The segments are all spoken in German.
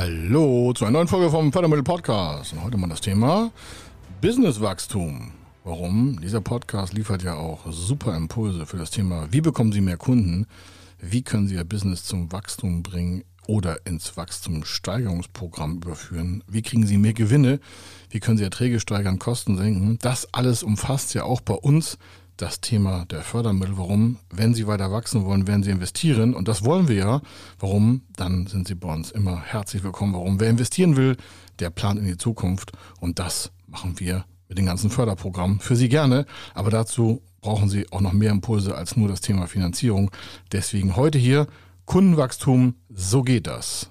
Hallo zu einer neuen Folge vom Fördermittel Podcast. Und heute mal das Thema Businesswachstum. Warum? Dieser Podcast liefert ja auch super Impulse für das Thema, wie bekommen Sie mehr Kunden? Wie können Sie Ihr Business zum Wachstum bringen oder ins Wachstumssteigerungsprogramm überführen? Wie kriegen Sie mehr Gewinne? Wie können Sie Erträge steigern, Kosten senken? Das alles umfasst ja auch bei uns das Thema der Fördermittel. Warum? Wenn Sie weiter wachsen wollen, werden Sie investieren. Und das wollen wir ja. Warum? Dann sind Sie bei uns immer herzlich willkommen. Warum? Wer investieren will, der plant in die Zukunft. Und das machen wir mit den ganzen Förderprogrammen für Sie gerne. Aber dazu brauchen Sie auch noch mehr Impulse als nur das Thema Finanzierung. Deswegen heute hier Kundenwachstum. So geht das.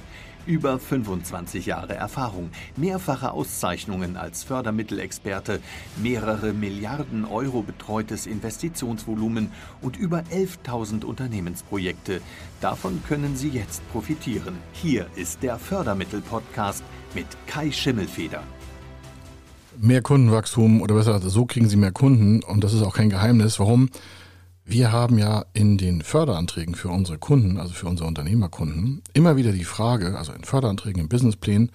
Über 25 Jahre Erfahrung, mehrfache Auszeichnungen als Fördermittelexperte, mehrere Milliarden Euro betreutes Investitionsvolumen und über 11.000 Unternehmensprojekte. Davon können Sie jetzt profitieren. Hier ist der Fördermittel-Podcast mit Kai Schimmelfeder. Mehr Kundenwachstum oder besser, so kriegen Sie mehr Kunden und das ist auch kein Geheimnis. Warum? Wir haben ja in den Förderanträgen für unsere Kunden, also für unsere Unternehmerkunden, immer wieder die Frage, also in Förderanträgen, in Businessplänen,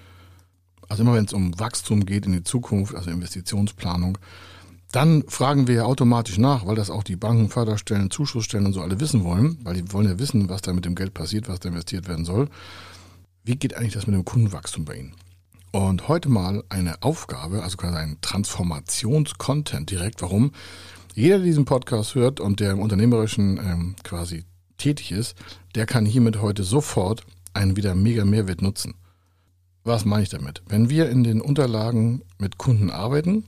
also immer wenn es um Wachstum geht in die Zukunft, also Investitionsplanung, dann fragen wir ja automatisch nach, weil das auch die Banken, Förderstellen, Zuschussstellen und so alle wissen wollen, weil die wollen ja wissen, was da mit dem Geld passiert, was da investiert werden soll. Wie geht eigentlich das mit dem Kundenwachstum bei Ihnen? Und heute mal eine Aufgabe, also quasi ein Transformationscontent direkt. Warum? Jeder, der diesen Podcast hört und der im Unternehmerischen ähm, quasi tätig ist, der kann hiermit heute sofort einen wieder mega Mehrwert nutzen. Was meine ich damit? Wenn wir in den Unterlagen mit Kunden arbeiten,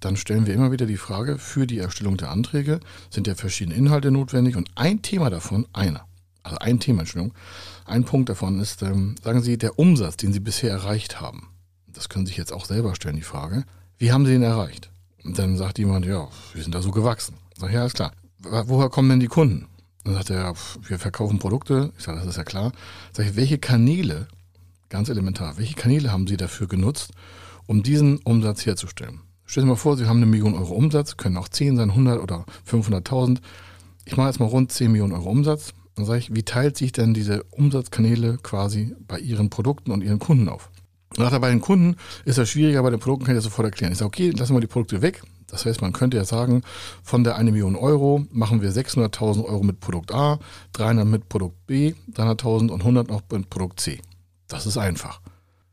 dann stellen wir immer wieder die Frage, für die Erstellung der Anträge sind ja verschiedene Inhalte notwendig und ein Thema davon, einer, also ein Thema, Entschuldigung, ein Punkt davon ist, ähm, sagen Sie, der Umsatz, den Sie bisher erreicht haben. Das können Sie sich jetzt auch selber stellen, die Frage. Wie haben Sie ihn erreicht? Und dann sagt jemand, ja, wir sind da so gewachsen. Sag ich, ja, ist klar. Woher kommen denn die Kunden? Dann sagt er, wir verkaufen Produkte. Ich sage, das ist ja klar. Sag ich, welche Kanäle, ganz elementar, welche Kanäle haben Sie dafür genutzt, um diesen Umsatz herzustellen? Stellen Sie mal vor, Sie haben eine Million Euro Umsatz, können auch 10 sein, 100 oder 500.000. Ich mache jetzt mal rund 10 Millionen Euro Umsatz. Dann sage ich, wie teilt sich denn diese Umsatzkanäle quasi bei Ihren Produkten und Ihren Kunden auf? Nach bei den Kunden ist das schwieriger, bei den Produkten kann ich das sofort erklären. Ich sage, okay, lassen wir die Produkte weg. Das heißt, man könnte ja sagen, von der 1 Million Euro machen wir 600.000 Euro mit Produkt A, 300 mit Produkt B, 300.000 und 100 noch mit Produkt C. Das ist einfach.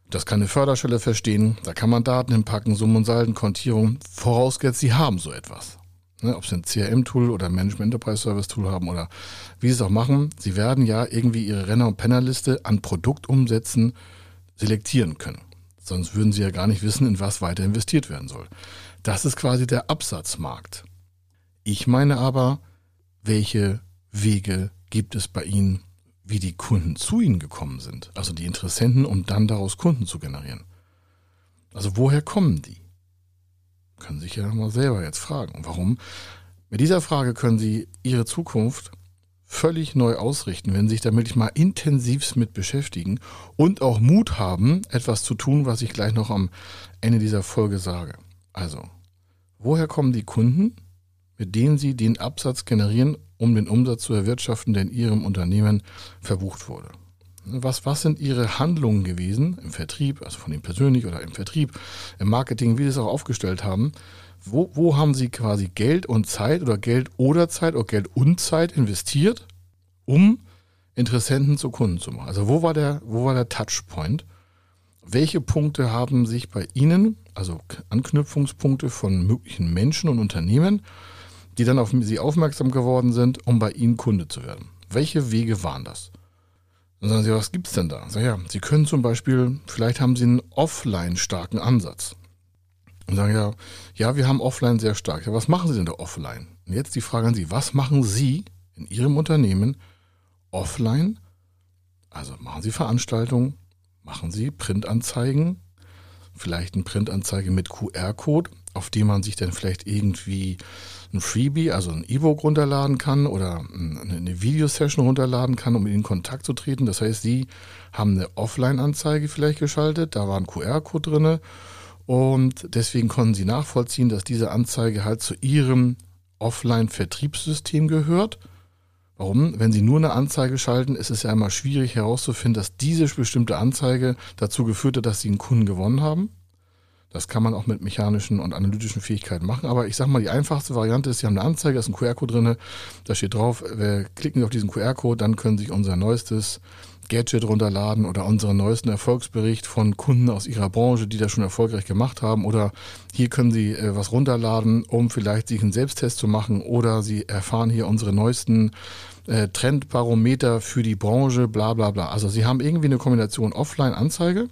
Das kann eine Förderstelle verstehen, da kann man Daten hinpacken, Summen und Salden, Kontierung, vorausgesetzt, Sie haben so etwas. Ne, ob Sie ein CRM-Tool oder Management Enterprise Service Tool haben oder wie Sie es auch machen, Sie werden ja irgendwie Ihre Renner- und Pennerliste an Produktumsätzen selektieren können. Sonst würden sie ja gar nicht wissen, in was weiter investiert werden soll. Das ist quasi der Absatzmarkt. Ich meine aber, welche Wege gibt es bei Ihnen, wie die Kunden zu Ihnen gekommen sind, also die Interessenten, um dann daraus Kunden zu generieren. Also woher kommen die? Können Sie sich ja mal selber jetzt fragen. Warum? Mit dieser Frage können Sie Ihre Zukunft völlig neu ausrichten, wenn Sie sich damit mal intensivst mit beschäftigen und auch Mut haben, etwas zu tun, was ich gleich noch am Ende dieser Folge sage. Also, woher kommen die Kunden, mit denen Sie den Absatz generieren, um den Umsatz zu erwirtschaften, der in Ihrem Unternehmen verbucht wurde? Was, was sind Ihre Handlungen gewesen im Vertrieb, also von Ihnen persönlich oder im Vertrieb, im Marketing, wie Sie es auch aufgestellt haben, wo, wo haben Sie quasi Geld und Zeit oder Geld oder Zeit oder Geld und Zeit investiert, um Interessenten zu Kunden zu machen? Also wo war der, wo war der Touchpoint? Welche Punkte haben sich bei Ihnen, also Anknüpfungspunkte von möglichen Menschen und Unternehmen, die dann auf Sie aufmerksam geworden sind, um bei Ihnen Kunde zu werden? Welche Wege waren das? Dann sagen Sie, was gibt's denn da? Sag, ja, Sie können zum Beispiel, vielleicht haben Sie einen offline starken Ansatz und sagen ja, ja, wir haben offline sehr stark. Ja, was machen Sie denn da offline? Und jetzt die Frage an Sie, was machen Sie in Ihrem Unternehmen offline? Also machen Sie Veranstaltungen, machen Sie Printanzeigen, vielleicht eine Printanzeige mit QR-Code, auf dem man sich dann vielleicht irgendwie ein Freebie, also ein E-Book runterladen kann oder eine Videosession runterladen kann, um in Kontakt zu treten. Das heißt, Sie haben eine Offline-Anzeige vielleicht geschaltet, da war ein QR-Code drin und deswegen konnten Sie nachvollziehen, dass diese Anzeige halt zu Ihrem Offline-Vertriebssystem gehört. Warum? Wenn Sie nur eine Anzeige schalten, ist es ja immer schwierig herauszufinden, dass diese bestimmte Anzeige dazu geführt hat, dass Sie einen Kunden gewonnen haben. Das kann man auch mit mechanischen und analytischen Fähigkeiten machen. Aber ich sage mal, die einfachste Variante ist, Sie haben eine Anzeige, da ist ein QR-Code drin, da steht drauf, klicken auf diesen QR-Code, dann können Sie sich unser neuestes Gadget runterladen oder unseren neuesten Erfolgsbericht von Kunden aus Ihrer Branche, die das schon erfolgreich gemacht haben. Oder hier können Sie äh, was runterladen, um vielleicht sich einen Selbsttest zu machen. Oder Sie erfahren hier unsere neuesten äh, Trendbarometer für die Branche, bla bla bla. Also Sie haben irgendwie eine Kombination Offline-Anzeige,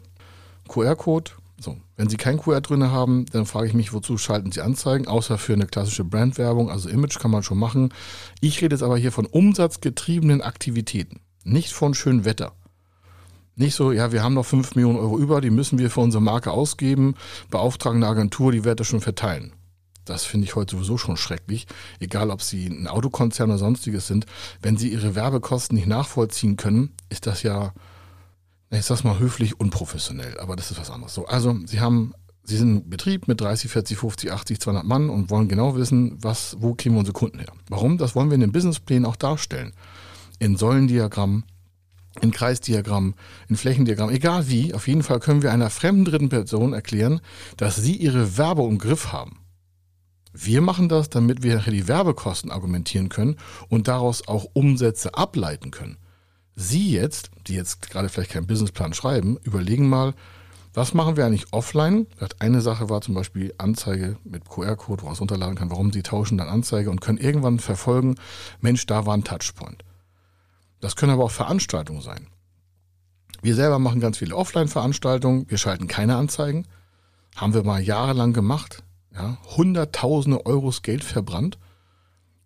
QR-Code so, wenn Sie kein QR drin haben, dann frage ich mich, wozu schalten Sie Anzeigen, außer für eine klassische Brandwerbung, also Image kann man schon machen. Ich rede jetzt aber hier von umsatzgetriebenen Aktivitäten, nicht von schönem Wetter. Nicht so, ja, wir haben noch 5 Millionen Euro über, die müssen wir für unsere Marke ausgeben, beauftragen eine Agentur, die wird das schon verteilen. Das finde ich heute sowieso schon schrecklich. Egal, ob Sie ein Autokonzern oder sonstiges sind. Wenn Sie Ihre Werbekosten nicht nachvollziehen können, ist das ja ich sag's mal höflich, unprofessionell, aber das ist was anderes. So, also Sie haben, Sie sind ein Betrieb mit 30, 40, 50, 80, 200 Mann und wollen genau wissen, was, wo kriegen wir unsere Kunden her. Warum? Das wollen wir in den Businessplänen auch darstellen. In Säulendiagramm, in Kreisdiagramm, in Flächendiagramm, egal wie, auf jeden Fall können wir einer fremden dritten Person erklären, dass sie ihre Werbe im Griff haben. Wir machen das, damit wir die Werbekosten argumentieren können und daraus auch Umsätze ableiten können. Sie jetzt, die jetzt gerade vielleicht keinen Businessplan schreiben, überlegen mal, was machen wir eigentlich offline? Eine Sache war zum Beispiel Anzeige mit QR-Code, wo man es runterladen kann. Warum Sie tauschen dann Anzeige und können irgendwann verfolgen, Mensch, da war ein Touchpoint. Das können aber auch Veranstaltungen sein. Wir selber machen ganz viele Offline-Veranstaltungen. Wir schalten keine Anzeigen. Haben wir mal jahrelang gemacht. Ja, Hunderttausende Euros Geld verbrannt.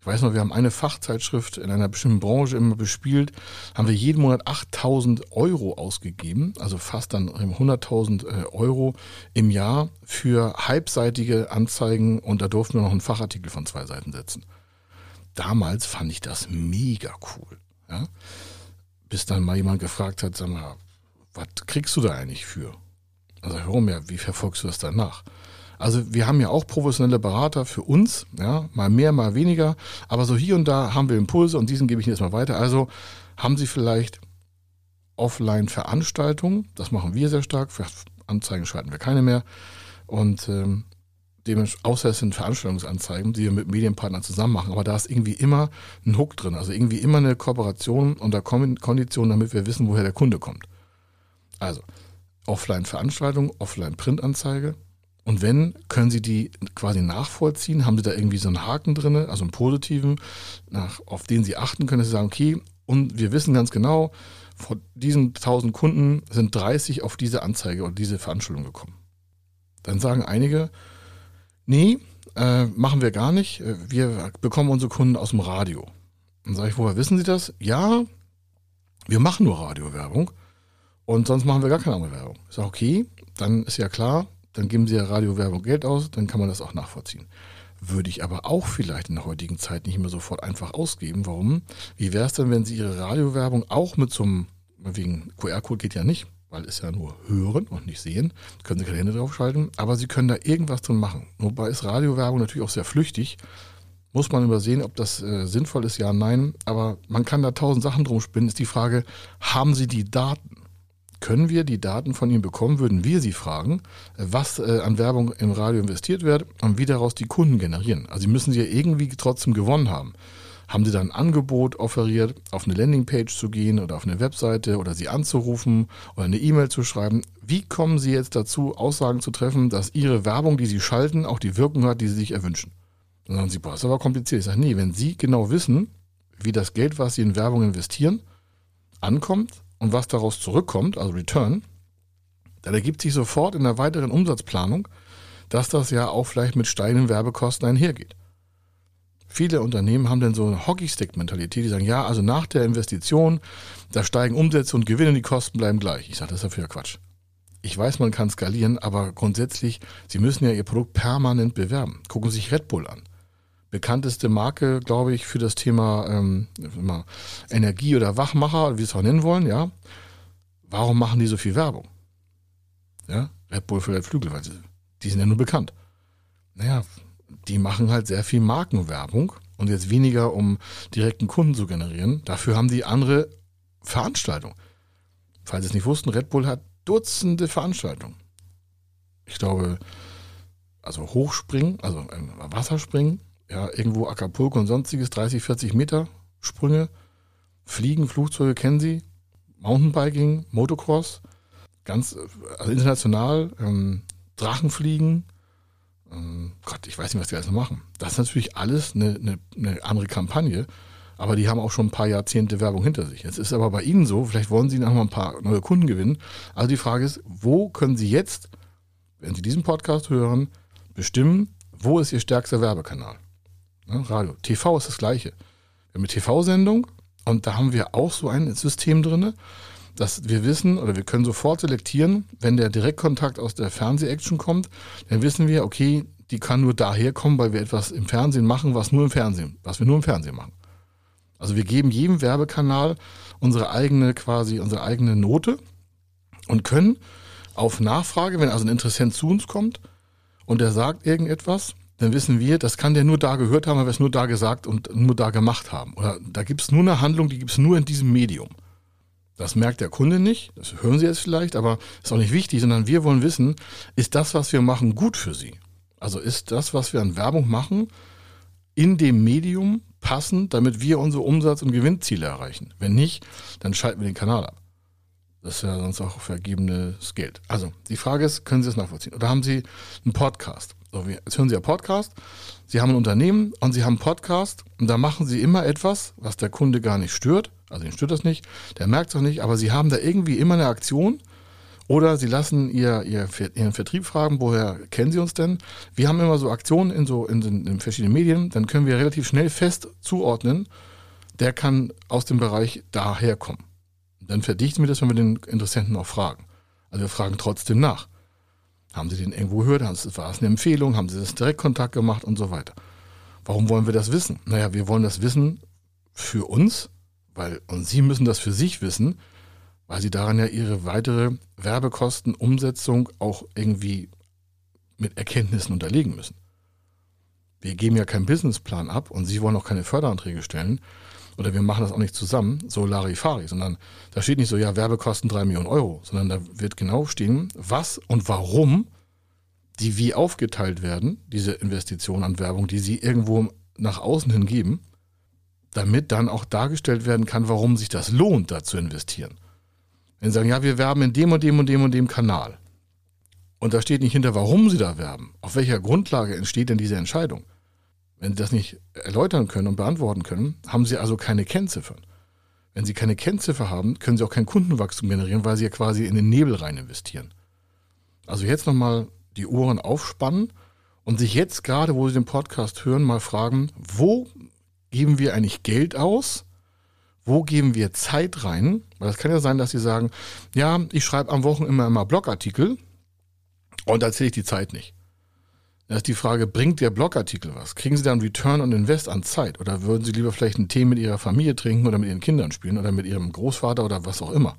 Ich weiß noch, wir haben eine Fachzeitschrift in einer bestimmten Branche immer bespielt, haben wir jeden Monat 8000 Euro ausgegeben, also fast dann 100.000 äh, Euro im Jahr für halbseitige Anzeigen und da durften wir noch einen Fachartikel von zwei Seiten setzen. Damals fand ich das mega cool. Ja? Bis dann mal jemand gefragt hat, sag mal, was kriegst du da eigentlich für? Also warum ja, wie verfolgst du das danach? Also wir haben ja auch professionelle Berater für uns, ja, mal mehr, mal weniger, aber so hier und da haben wir Impulse und diesen gebe ich jetzt mal weiter. Also haben Sie vielleicht Offline-Veranstaltungen, das machen wir sehr stark, für Anzeigen schalten wir keine mehr. Und ähm, außer es sind Veranstaltungsanzeigen, die wir mit Medienpartnern zusammen machen, aber da ist irgendwie immer ein Hook drin, also irgendwie immer eine Kooperation unter Kondition, damit wir wissen, woher der Kunde kommt. Also Offline-Veranstaltung, Offline-Printanzeige, und wenn, können Sie die quasi nachvollziehen? Haben Sie da irgendwie so einen Haken drin, also einen positiven, nach, auf den Sie achten können, dass Sie sagen, okay, und wir wissen ganz genau, von diesen 1000 Kunden sind 30 auf diese Anzeige oder diese Veranstaltung gekommen. Dann sagen einige, nee, äh, machen wir gar nicht. Wir bekommen unsere Kunden aus dem Radio. Dann sage ich, woher wissen Sie das? Ja, wir machen nur Radiowerbung und sonst machen wir gar keine andere Werbung. Ich sage, okay, dann ist ja klar, dann geben sie ja Radiowerbung Geld aus, dann kann man das auch nachvollziehen. Würde ich aber auch vielleicht in der heutigen Zeit nicht mehr sofort einfach ausgeben. Warum? Wie wäre es denn, wenn Sie Ihre Radiowerbung auch mit so einem, wegen QR-Code geht ja nicht, weil es ja nur hören und nicht sehen, können Sie keine Hände draufschalten, aber Sie können da irgendwas drin machen. Wobei ist Radiowerbung natürlich auch sehr flüchtig. Muss man übersehen, ob das äh, sinnvoll ist, ja, nein. Aber man kann da tausend Sachen drum spinnen. Ist die Frage, haben Sie die Daten? Können wir die Daten von Ihnen bekommen, würden wir Sie fragen, was äh, an Werbung im Radio investiert wird und wie daraus die Kunden generieren. Also Sie müssen sie ja irgendwie trotzdem gewonnen haben. Haben Sie da ein Angebot offeriert, auf eine Landingpage zu gehen oder auf eine Webseite oder Sie anzurufen oder eine E-Mail zu schreiben? Wie kommen Sie jetzt dazu, Aussagen zu treffen, dass Ihre Werbung, die Sie schalten, auch die Wirkung hat, die Sie sich erwünschen? Dann sagen Sie, boah, ist aber kompliziert. Ich sage, nee, wenn Sie genau wissen, wie das Geld, was Sie in Werbung investieren, ankommt, und was daraus zurückkommt, also Return, dann ergibt sich sofort in der weiteren Umsatzplanung, dass das ja auch vielleicht mit steigenden Werbekosten einhergeht. Viele Unternehmen haben dann so eine Hockeystick-Mentalität, die sagen, ja, also nach der Investition, da steigen Umsätze und Gewinne, die Kosten bleiben gleich. Ich sage, das ist dafür Quatsch. Ich weiß, man kann skalieren, aber grundsätzlich, Sie müssen ja Ihr Produkt permanent bewerben. Gucken Sie sich Red Bull an. Bekannteste Marke, glaube ich, für das Thema ähm, Energie oder Wachmacher, wie Sie es auch nennen wollen, ja. Warum machen die so viel Werbung? Ja, Red Bull für Flügel, weil sie, die sind ja nur bekannt. Naja, die machen halt sehr viel Markenwerbung und jetzt weniger, um direkten Kunden zu generieren. Dafür haben die andere Veranstaltungen. Falls Sie es nicht wussten, Red Bull hat Dutzende Veranstaltungen. Ich glaube, also Hochspringen, also Wasserspringen, ja, irgendwo Acapulco und sonstiges, 30, 40 Meter Sprünge, Fliegen, Flugzeuge kennen Sie, Mountainbiking, Motocross, ganz also international, ähm, Drachenfliegen, ähm, Gott, ich weiß nicht, was die alles noch machen. Das ist natürlich alles eine, eine, eine andere Kampagne, aber die haben auch schon ein paar Jahrzehnte Werbung hinter sich. Jetzt ist aber bei Ihnen so, vielleicht wollen Sie noch mal ein paar neue Kunden gewinnen. Also die Frage ist, wo können Sie jetzt, wenn Sie diesen Podcast hören, bestimmen, wo ist Ihr stärkster Werbekanal? Ja, Radio. TV ist das Gleiche. Wir haben eine TV-Sendung und da haben wir auch so ein System drin, dass wir wissen oder wir können sofort selektieren, wenn der Direktkontakt aus der Fernseh-Action kommt, dann wissen wir, okay, die kann nur daher kommen, weil wir etwas im Fernsehen machen, was nur im Fernsehen, was wir nur im Fernsehen machen. Also wir geben jedem Werbekanal unsere eigene quasi unsere eigene Note und können auf Nachfrage, wenn also ein Interessent zu uns kommt und der sagt irgendetwas, dann wissen wir, das kann der nur da gehört haben, wir es nur da gesagt und nur da gemacht haben. Oder da gibt es nur eine Handlung, die gibt es nur in diesem Medium. Das merkt der Kunde nicht, das hören Sie jetzt vielleicht, aber ist auch nicht wichtig, sondern wir wollen wissen, ist das, was wir machen, gut für Sie? Also ist das, was wir an Werbung machen, in dem Medium passend, damit wir unsere Umsatz- und Gewinnziele erreichen? Wenn nicht, dann schalten wir den Kanal ab. Das ist ja sonst auch vergebenes Geld. Also, die Frage ist, können Sie es nachvollziehen? Oder haben Sie einen Podcast? So, jetzt hören Sie ja Podcast. Sie haben ein Unternehmen und Sie haben einen Podcast und da machen Sie immer etwas, was der Kunde gar nicht stört also ihn stört das nicht, der merkt es auch nicht, aber sie haben da irgendwie immer eine Aktion oder sie lassen ihr, ihr, ihren Vertrieb fragen, woher kennen sie uns denn? Wir haben immer so Aktionen in so in, in verschiedenen Medien, dann können wir relativ schnell fest zuordnen, der kann aus dem Bereich daher kommen. Dann verdichten wir das, wenn wir den Interessenten auch fragen. Also wir fragen trotzdem nach. Haben Sie den irgendwo gehört? War es eine Empfehlung? Haben Sie das Direktkontakt gemacht und so weiter? Warum wollen wir das wissen? Naja, wir wollen das wissen für uns, weil, und Sie müssen das für sich wissen, weil Sie daran ja Ihre weitere Werbekostenumsetzung auch irgendwie mit Erkenntnissen unterlegen müssen. Wir geben ja keinen Businessplan ab und Sie wollen auch keine Förderanträge stellen oder wir machen das auch nicht zusammen, so Larifari, sondern da steht nicht so, ja, Werbekosten drei Millionen Euro, sondern da wird genau stehen, was und warum die wie aufgeteilt werden, diese Investitionen an Werbung, die Sie irgendwo nach außen hin geben damit dann auch dargestellt werden kann, warum sich das lohnt, da zu investieren. Wenn Sie sagen, ja, wir werben in dem und dem und dem und dem Kanal. Und da steht nicht hinter, warum Sie da werben. Auf welcher Grundlage entsteht denn diese Entscheidung? Wenn Sie das nicht erläutern können und beantworten können, haben Sie also keine Kennziffern. Wenn Sie keine Kennziffer haben, können Sie auch kein Kundenwachstum generieren, weil Sie ja quasi in den Nebel rein investieren. Also jetzt nochmal die Ohren aufspannen und sich jetzt gerade, wo Sie den Podcast hören, mal fragen, wo geben wir eigentlich Geld aus? Wo geben wir Zeit rein? Weil es kann ja sein, dass Sie sagen, ja, ich schreibe am Wochen immer immer Blogartikel und da zähle ich die Zeit nicht. Da ist die Frage, bringt der Blogartikel was? Kriegen Sie dann Return on Invest an Zeit? Oder würden Sie lieber vielleicht einen Tee mit Ihrer Familie trinken oder mit Ihren Kindern spielen oder mit Ihrem Großvater oder was auch immer?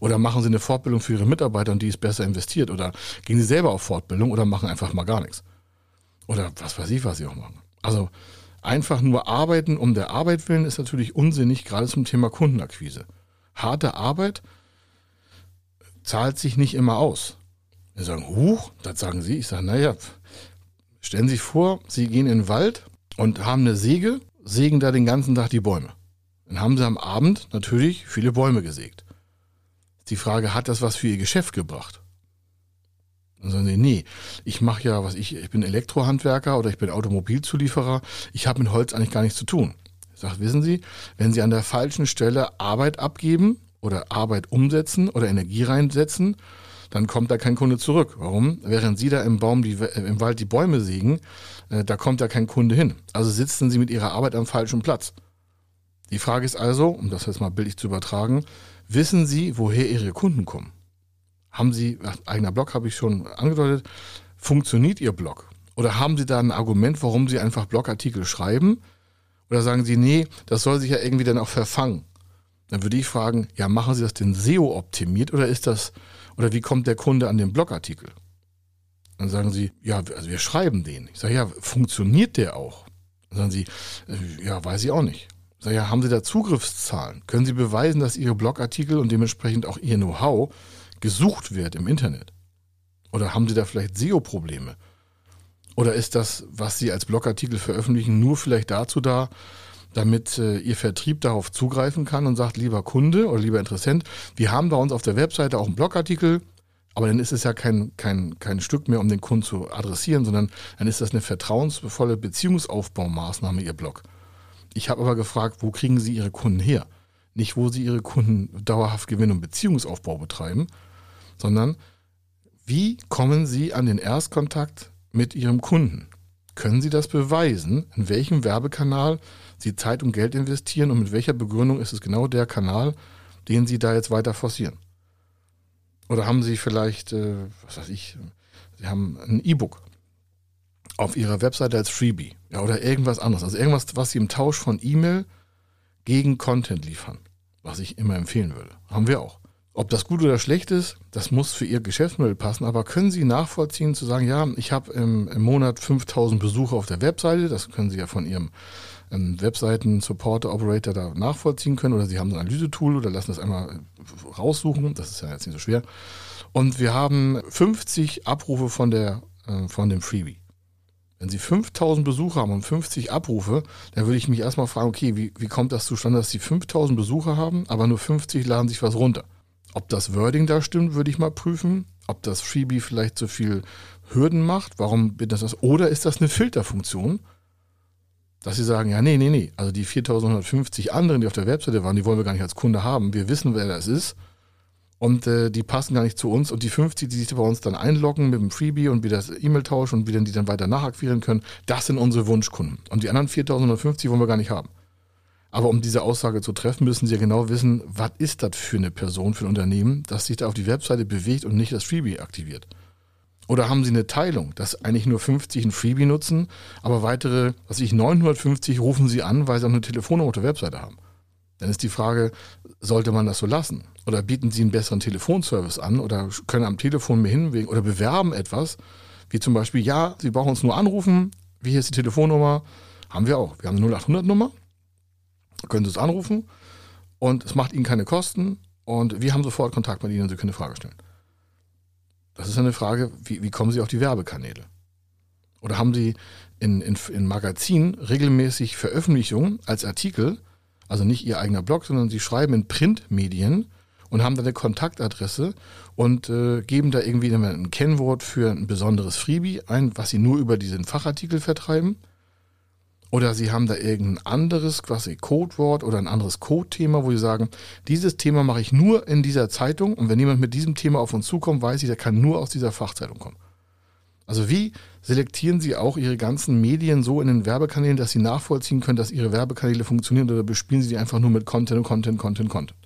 Oder machen Sie eine Fortbildung für Ihre Mitarbeiter und die ist besser investiert? Oder gehen Sie selber auf Fortbildung oder machen einfach mal gar nichts? Oder was weiß ich, was Sie auch machen. Also Einfach nur arbeiten um der Arbeit willen ist natürlich unsinnig, gerade zum Thema Kundenakquise. Harte Arbeit zahlt sich nicht immer aus. Wir sagen, huch, das sagen Sie. Ich sage, naja, stellen Sie sich vor, Sie gehen in den Wald und haben eine Säge, sägen da den ganzen Tag die Bäume. Dann haben Sie am Abend natürlich viele Bäume gesägt. Die Frage, hat das was für Ihr Geschäft gebracht? Dann sagen sie, nee, ich mache ja, was ich, ich bin Elektrohandwerker oder ich bin Automobilzulieferer, ich habe mit Holz eigentlich gar nichts zu tun. Ich sage, wissen Sie, wenn Sie an der falschen Stelle Arbeit abgeben oder Arbeit umsetzen oder Energie reinsetzen, dann kommt da kein Kunde zurück. Warum? Während Sie da im Baum, die, äh, im Wald die Bäume sägen, äh, da kommt ja kein Kunde hin. Also sitzen Sie mit Ihrer Arbeit am falschen Platz. Die Frage ist also, um das jetzt mal bildlich zu übertragen, wissen Sie, woher Ihre Kunden kommen? Haben Sie, eigener Blog habe ich schon angedeutet, funktioniert Ihr Blog? Oder haben Sie da ein Argument, warum Sie einfach Blogartikel schreiben? Oder sagen Sie, nee, das soll sich ja irgendwie dann auch verfangen? Dann würde ich fragen, ja, machen Sie das denn SEO optimiert oder ist das, oder wie kommt der Kunde an den Blogartikel? Dann sagen Sie, ja, also wir schreiben den. Ich sage, ja, funktioniert der auch? Dann sagen Sie, äh, ja, weiß ich auch nicht. Ich sage, ja, haben Sie da Zugriffszahlen? Können Sie beweisen, dass Ihre Blogartikel und dementsprechend auch Ihr Know-how gesucht wird im Internet? Oder haben Sie da vielleicht SEO-Probleme? Oder ist das, was Sie als Blogartikel veröffentlichen, nur vielleicht dazu da, damit äh, Ihr Vertrieb darauf zugreifen kann und sagt, lieber Kunde oder lieber Interessent, wir haben bei uns auf der Webseite auch einen Blogartikel, aber dann ist es ja kein, kein, kein Stück mehr, um den Kunden zu adressieren, sondern dann ist das eine vertrauensvolle Beziehungsaufbaumaßnahme, Ihr Blog. Ich habe aber gefragt, wo kriegen Sie Ihre Kunden her? Nicht, wo Sie Ihre Kunden dauerhaft Gewinn- und Beziehungsaufbau betreiben, sondern wie kommen Sie an den Erstkontakt mit Ihrem Kunden? Können Sie das beweisen, in welchem Werbekanal Sie Zeit und Geld investieren und mit welcher Begründung ist es genau der Kanal, den Sie da jetzt weiter forcieren? Oder haben Sie vielleicht, äh, was weiß ich, Sie haben ein E-Book auf Ihrer Webseite als Freebie ja, oder irgendwas anderes. Also irgendwas, was Sie im Tausch von E-Mail gegen Content liefern, was ich immer empfehlen würde. Haben wir auch. Ob das gut oder schlecht ist, das muss für Ihr Geschäftsmodell passen, aber können Sie nachvollziehen zu sagen, ja, ich habe im, im Monat 5000 Besucher auf der Webseite, das können Sie ja von Ihrem ähm, Webseiten-Supporter-Operator da nachvollziehen können oder Sie haben ein Analysetool oder lassen das einmal raussuchen, das ist ja jetzt nicht so schwer. Und wir haben 50 Abrufe von, der, äh, von dem Freebie. Wenn Sie 5000 Besucher haben und 50 Abrufe, dann würde ich mich erstmal fragen, okay, wie, wie kommt das zustande, dass Sie 5000 Besucher haben, aber nur 50 laden sich was runter? Ob das Wording da stimmt, würde ich mal prüfen. Ob das Freebie vielleicht zu viel Hürden macht. Warum wird das das? Oder ist das eine Filterfunktion? Dass sie sagen, ja, nee, nee, nee. Also die 4150 anderen, die auf der Webseite waren, die wollen wir gar nicht als Kunde haben. Wir wissen, wer das ist. Und äh, die passen gar nicht zu uns. Und die 50, die sich bei uns dann einloggen mit dem Freebie und wieder das E-Mail tauschen und wie dann die dann weiter nachakquirieren können, das sind unsere Wunschkunden. Und die anderen 4150 wollen wir gar nicht haben. Aber um diese Aussage zu treffen, müssen Sie ja genau wissen, was ist das für eine Person, für ein Unternehmen, das sich da auf die Webseite bewegt und nicht das Freebie aktiviert. Oder haben Sie eine Teilung, dass eigentlich nur 50 ein Freebie nutzen, aber weitere, was ich 950 rufen Sie an, weil Sie auch eine Telefonnummer auf der Webseite haben. Dann ist die Frage, sollte man das so lassen? Oder bieten Sie einen besseren Telefonservice an oder können am Telefon mehr hinwegen oder bewerben etwas, wie zum Beispiel, ja, Sie brauchen uns nur anrufen, wie hier ist die Telefonnummer, haben wir auch. Wir haben eine 0800 Nummer, können Sie es anrufen und es macht Ihnen keine Kosten und wir haben sofort Kontakt mit Ihnen und Sie können eine Frage stellen. Das ist eine Frage, wie, wie kommen Sie auf die Werbekanäle? Oder haben Sie in, in, in Magazinen regelmäßig Veröffentlichungen als Artikel, also nicht Ihr eigener Blog, sondern Sie schreiben in Printmedien und haben da eine Kontaktadresse und äh, geben da irgendwie ein Kennwort für ein besonderes Freebie ein, was Sie nur über diesen Fachartikel vertreiben oder Sie haben da irgendein anderes quasi Codewort oder ein anderes Codethema, wo Sie sagen, dieses Thema mache ich nur in dieser Zeitung und wenn jemand mit diesem Thema auf uns zukommt, weiß ich, der kann nur aus dieser Fachzeitung kommen. Also wie selektieren Sie auch Ihre ganzen Medien so in den Werbekanälen, dass Sie nachvollziehen können, dass Ihre Werbekanäle funktionieren oder bespielen Sie die einfach nur mit Content, Content, Content, Content?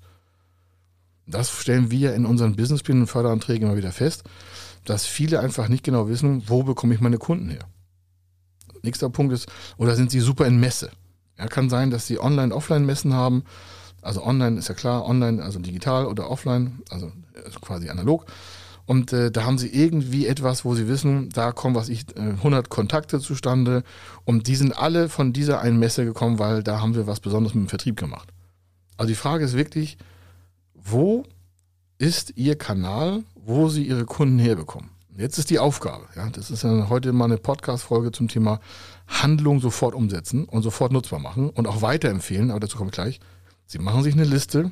Das stellen wir in unseren Businessplänen und Förderanträgen immer wieder fest, dass viele einfach nicht genau wissen, wo bekomme ich meine Kunden her. Nächster Punkt ist, oder sind sie super in Messe? Ja, kann sein, dass sie Online-Offline-Messen haben. Also online ist ja klar, online, also digital oder offline, also quasi analog. Und äh, da haben sie irgendwie etwas, wo sie wissen, da kommen, was ich, äh, 100 Kontakte zustande. Und die sind alle von dieser einen Messe gekommen, weil da haben wir was Besonderes mit dem Vertrieb gemacht. Also die Frage ist wirklich, wo ist Ihr Kanal, wo Sie Ihre Kunden herbekommen? Jetzt ist die Aufgabe. Ja, das ist ja heute mal eine Podcast-Folge zum Thema Handlung sofort umsetzen und sofort nutzbar machen und auch weiterempfehlen, aber dazu komme ich gleich. Sie machen sich eine Liste,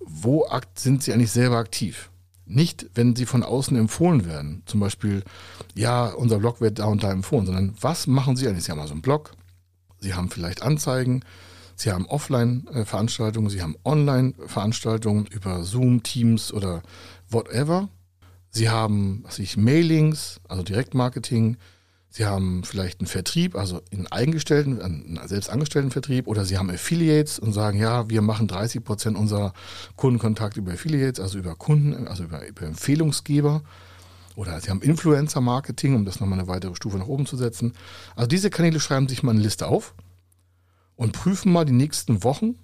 wo sind Sie eigentlich selber aktiv? Nicht, wenn Sie von außen empfohlen werden. Zum Beispiel, ja, unser Blog wird da und da empfohlen, sondern was machen Sie eigentlich? Sie haben also einen Blog, Sie haben vielleicht Anzeigen, Sie haben Offline-Veranstaltungen, Sie haben Online-Veranstaltungen über Zoom, Teams oder whatever. Sie haben, was ich, Mailings, also Direktmarketing. Sie haben vielleicht einen Vertrieb, also einen eingestellten, einen selbstangestellten Vertrieb, oder Sie haben Affiliates und sagen, ja, wir machen 30 Prozent unserer Kundenkontakte über Affiliates, also über Kunden, also über, über Empfehlungsgeber. Oder Sie haben Influencer-Marketing, um das nochmal eine weitere Stufe nach oben zu setzen. Also diese Kanäle schreiben sich mal eine Liste auf und prüfen mal die nächsten Wochen,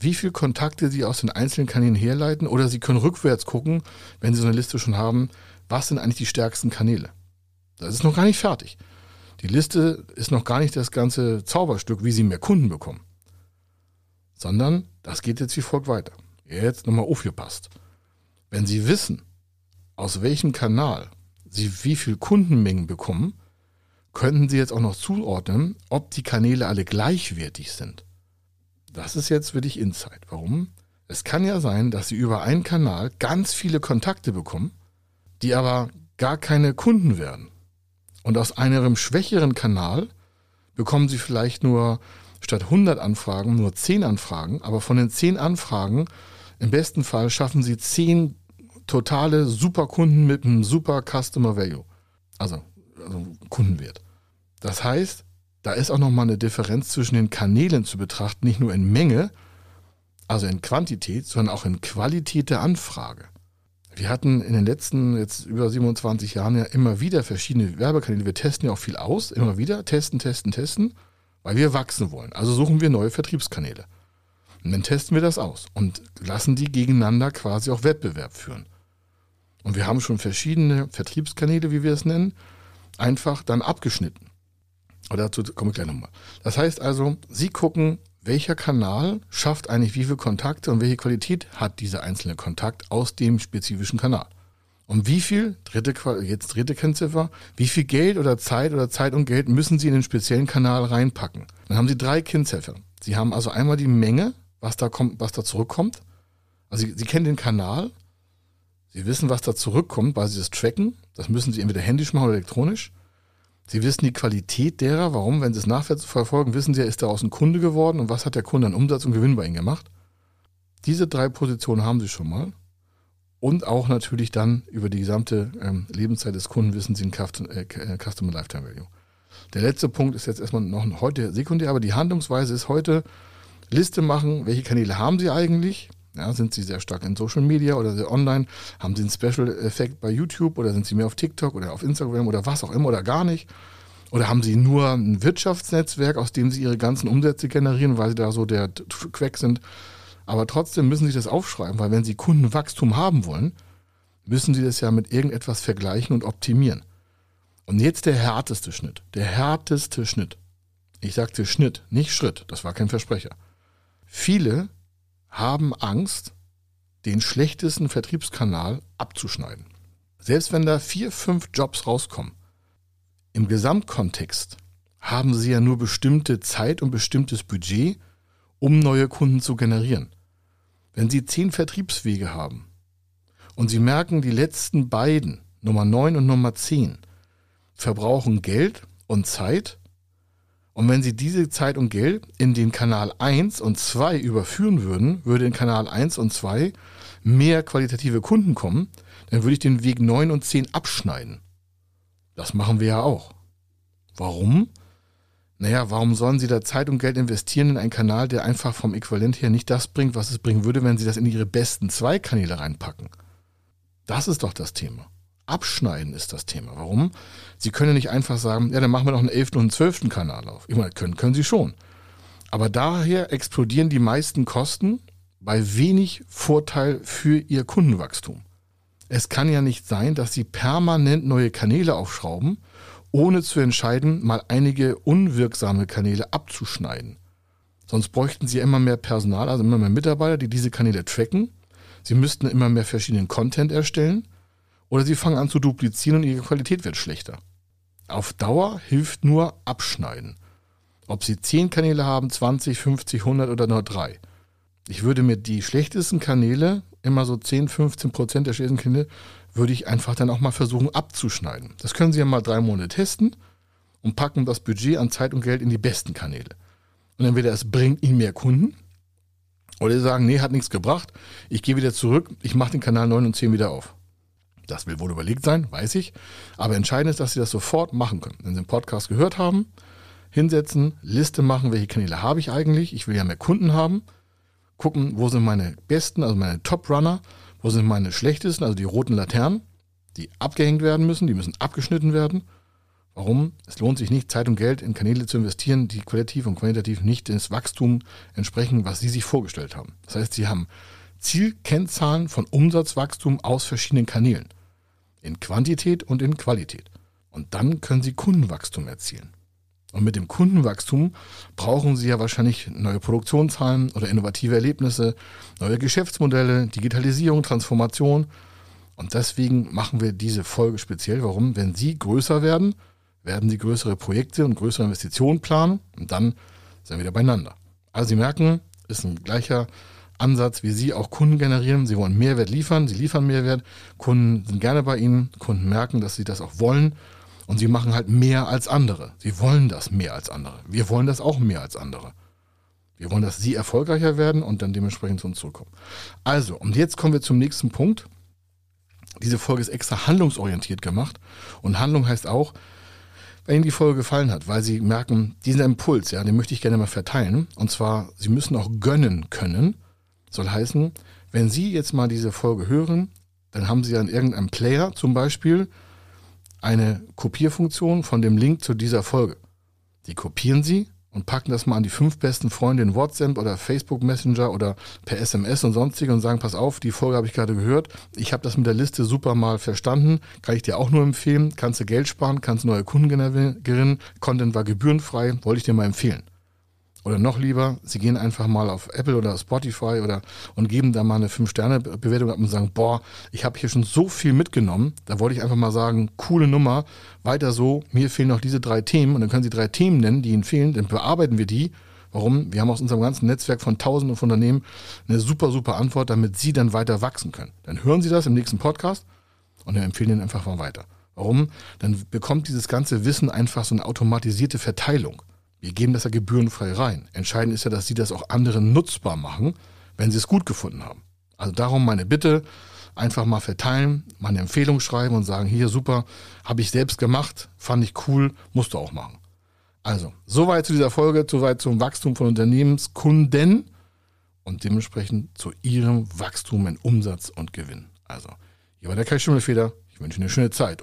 wie viele Kontakte Sie aus den einzelnen Kanälen herleiten. Oder Sie können rückwärts gucken, wenn Sie so eine Liste schon haben, was sind eigentlich die stärksten Kanäle. Das ist noch gar nicht fertig. Die Liste ist noch gar nicht das ganze Zauberstück, wie Sie mehr Kunden bekommen. Sondern das geht jetzt wie folgt weiter. Jetzt nochmal aufgepasst. Wenn Sie wissen, aus welchem Kanal Sie wie viel Kundenmengen bekommen, könnten Sie jetzt auch noch zuordnen, ob die Kanäle alle gleichwertig sind. Das ist jetzt wirklich Insight. Warum? Es kann ja sein, dass Sie über einen Kanal ganz viele Kontakte bekommen, die aber gar keine Kunden werden. Und aus einem schwächeren Kanal bekommen Sie vielleicht nur statt 100 Anfragen nur 10 Anfragen, aber von den 10 Anfragen im besten Fall schaffen Sie 10 totale Superkunden mit einem super Customer Value. Also, also Kundenwert. Das heißt, da ist auch nochmal eine Differenz zwischen den Kanälen zu betrachten, nicht nur in Menge, also in Quantität, sondern auch in Qualität der Anfrage. Wir hatten in den letzten jetzt über 27 Jahren ja immer wieder verschiedene Werbekanäle. Wir testen ja auch viel aus, immer wieder testen, testen, testen, weil wir wachsen wollen. Also suchen wir neue Vertriebskanäle. Und dann testen wir das aus und lassen die gegeneinander quasi auch Wettbewerb führen. Und wir haben schon verschiedene Vertriebskanäle, wie wir es nennen, einfach dann abgeschnitten. Aber dazu komme ich gleich nochmal. Das heißt also, Sie gucken, welcher Kanal schafft eigentlich wie viele Kontakte und welche Qualität hat dieser einzelne Kontakt aus dem spezifischen Kanal. Und wie viel, dritte, jetzt dritte Kennziffer, wie viel Geld oder Zeit oder Zeit und Geld müssen Sie in den speziellen Kanal reinpacken? Dann haben Sie drei Kennziffern. Sie haben also einmal die Menge, was da kommt, was da zurückkommt. Also Sie, Sie kennen den Kanal. Sie wissen, was da zurückkommt, weil Sie das tracken. Das müssen Sie entweder händisch machen oder elektronisch. Sie wissen die Qualität derer, warum, wenn Sie es nachverfolgen, wissen Sie, ist daraus ein Kunde geworden und was hat der Kunde an Umsatz und Gewinn bei Ihnen gemacht. Diese drei Positionen haben Sie schon mal. Und auch natürlich dann über die gesamte ähm, Lebenszeit des Kunden wissen Sie ein äh, äh, Customer Lifetime Value. Der letzte Punkt ist jetzt erstmal noch heute sekundär, aber die Handlungsweise ist heute Liste machen, welche Kanäle haben Sie eigentlich? Ja, sind Sie sehr stark in Social Media oder sehr online? Haben Sie einen Special-Effekt bei YouTube oder sind Sie mehr auf TikTok oder auf Instagram oder was auch immer oder gar nicht? Oder haben Sie nur ein Wirtschaftsnetzwerk, aus dem Sie Ihre ganzen Umsätze generieren, weil Sie da so der Quack sind? Aber trotzdem müssen Sie das aufschreiben, weil wenn Sie Kundenwachstum haben wollen, müssen Sie das ja mit irgendetwas vergleichen und optimieren. Und jetzt der härteste Schnitt. Der härteste Schnitt. Ich sagte Schnitt, nicht Schritt. Das war kein Versprecher. Viele haben Angst, den schlechtesten Vertriebskanal abzuschneiden. Selbst wenn da vier, fünf Jobs rauskommen, im Gesamtkontext haben sie ja nur bestimmte Zeit und bestimmtes Budget, um neue Kunden zu generieren. Wenn sie zehn Vertriebswege haben und sie merken, die letzten beiden, Nummer 9 und Nummer 10, verbrauchen Geld und Zeit, und wenn Sie diese Zeit und Geld in den Kanal 1 und 2 überführen würden, würde in Kanal 1 und 2 mehr qualitative Kunden kommen, dann würde ich den Weg 9 und 10 abschneiden. Das machen wir ja auch. Warum? Naja, warum sollen Sie da Zeit und Geld investieren in einen Kanal, der einfach vom Äquivalent her nicht das bringt, was es bringen würde, wenn Sie das in Ihre besten zwei Kanäle reinpacken? Das ist doch das Thema. Abschneiden ist das Thema. Warum? Sie können nicht einfach sagen, ja, dann machen wir noch einen 11. und einen 12. Kanal auf. Ich meine, können, können Sie schon. Aber daher explodieren die meisten Kosten bei wenig Vorteil für Ihr Kundenwachstum. Es kann ja nicht sein, dass Sie permanent neue Kanäle aufschrauben, ohne zu entscheiden, mal einige unwirksame Kanäle abzuschneiden. Sonst bräuchten Sie immer mehr Personal, also immer mehr Mitarbeiter, die diese Kanäle tracken. Sie müssten immer mehr verschiedenen Content erstellen. Oder sie fangen an zu duplizieren und ihre Qualität wird schlechter. Auf Dauer hilft nur Abschneiden. Ob sie 10 Kanäle haben, 20, 50, 100 oder nur 3. Ich würde mir die schlechtesten Kanäle, immer so 10, 15 Prozent der schlechtesten Kanäle, würde ich einfach dann auch mal versuchen abzuschneiden. Das können Sie ja mal drei Monate testen und packen das Budget an Zeit und Geld in die besten Kanäle. Und entweder es bringt Ihnen mehr Kunden oder Sie sagen, nee, hat nichts gebracht, ich gehe wieder zurück, ich mache den Kanal 9 und 10 wieder auf. Das will wohl überlegt sein, weiß ich. Aber entscheidend ist, dass Sie das sofort machen können. Wenn Sie den Podcast gehört haben, hinsetzen, Liste machen, welche Kanäle habe ich eigentlich. Ich will ja mehr Kunden haben. Gucken, wo sind meine besten, also meine Top-Runner, wo sind meine schlechtesten, also die roten Laternen, die abgehängt werden müssen, die müssen abgeschnitten werden. Warum? Es lohnt sich nicht, Zeit und Geld in Kanäle zu investieren, die qualitativ und quantitativ nicht ins Wachstum entsprechen, was Sie sich vorgestellt haben. Das heißt, Sie haben Zielkennzahlen von Umsatzwachstum aus verschiedenen Kanälen. In Quantität und in Qualität. Und dann können Sie Kundenwachstum erzielen. Und mit dem Kundenwachstum brauchen Sie ja wahrscheinlich neue Produktionszahlen oder innovative Erlebnisse, neue Geschäftsmodelle, Digitalisierung, Transformation. Und deswegen machen wir diese Folge speziell. Warum? Wenn Sie größer werden, werden Sie größere Projekte und größere Investitionen planen und dann sind wir wieder beieinander. Also Sie merken, ist ein gleicher Ansatz, wie Sie auch Kunden generieren. Sie wollen Mehrwert liefern, Sie liefern Mehrwert. Kunden sind gerne bei Ihnen. Kunden merken, dass Sie das auch wollen und sie machen halt mehr als andere. Sie wollen das mehr als andere. Wir wollen das auch mehr als andere. Wir wollen, dass sie erfolgreicher werden und dann dementsprechend zu uns zurückkommen. Also, und jetzt kommen wir zum nächsten Punkt. Diese Folge ist extra handlungsorientiert gemacht. Und Handlung heißt auch, wenn Ihnen die Folge gefallen hat, weil Sie merken, diesen Impuls, ja, den möchte ich gerne mal verteilen. Und zwar, Sie müssen auch gönnen können. Soll heißen, wenn Sie jetzt mal diese Folge hören, dann haben Sie an irgendeinem Player zum Beispiel eine Kopierfunktion von dem Link zu dieser Folge. Die kopieren Sie und packen das mal an die fünf besten Freunde in WhatsApp oder Facebook Messenger oder per SMS und sonstige und sagen, pass auf, die Folge habe ich gerade gehört. Ich habe das mit der Liste super mal verstanden. Kann ich dir auch nur empfehlen. Kannst du Geld sparen, kannst neue Kunden generieren. Content war gebührenfrei, wollte ich dir mal empfehlen. Oder noch lieber, Sie gehen einfach mal auf Apple oder Spotify oder und geben da mal eine 5-Sterne-Bewertung ab und sagen, boah, ich habe hier schon so viel mitgenommen. Da wollte ich einfach mal sagen, coole Nummer, weiter so, mir fehlen noch diese drei Themen und dann können Sie drei Themen nennen, die Ihnen fehlen, dann bearbeiten wir die. Warum? Wir haben aus unserem ganzen Netzwerk von tausenden von Unternehmen eine super, super Antwort, damit Sie dann weiter wachsen können. Dann hören Sie das im nächsten Podcast und dann empfehlen Ihnen einfach mal weiter. Warum? Dann bekommt dieses ganze Wissen einfach so eine automatisierte Verteilung. Wir geben das ja gebührenfrei rein. Entscheidend ist ja, dass Sie das auch anderen nutzbar machen, wenn Sie es gut gefunden haben. Also darum meine Bitte, einfach mal verteilen, mal eine Empfehlung schreiben und sagen, hier super, habe ich selbst gemacht, fand ich cool, musst du auch machen. Also, soweit zu dieser Folge, soweit zum Wachstum von Unternehmenskunden und dementsprechend zu ihrem Wachstum in Umsatz und Gewinn. Also, hier war der Kai Schimmelfeder. Ich wünsche Ihnen eine schöne Zeit.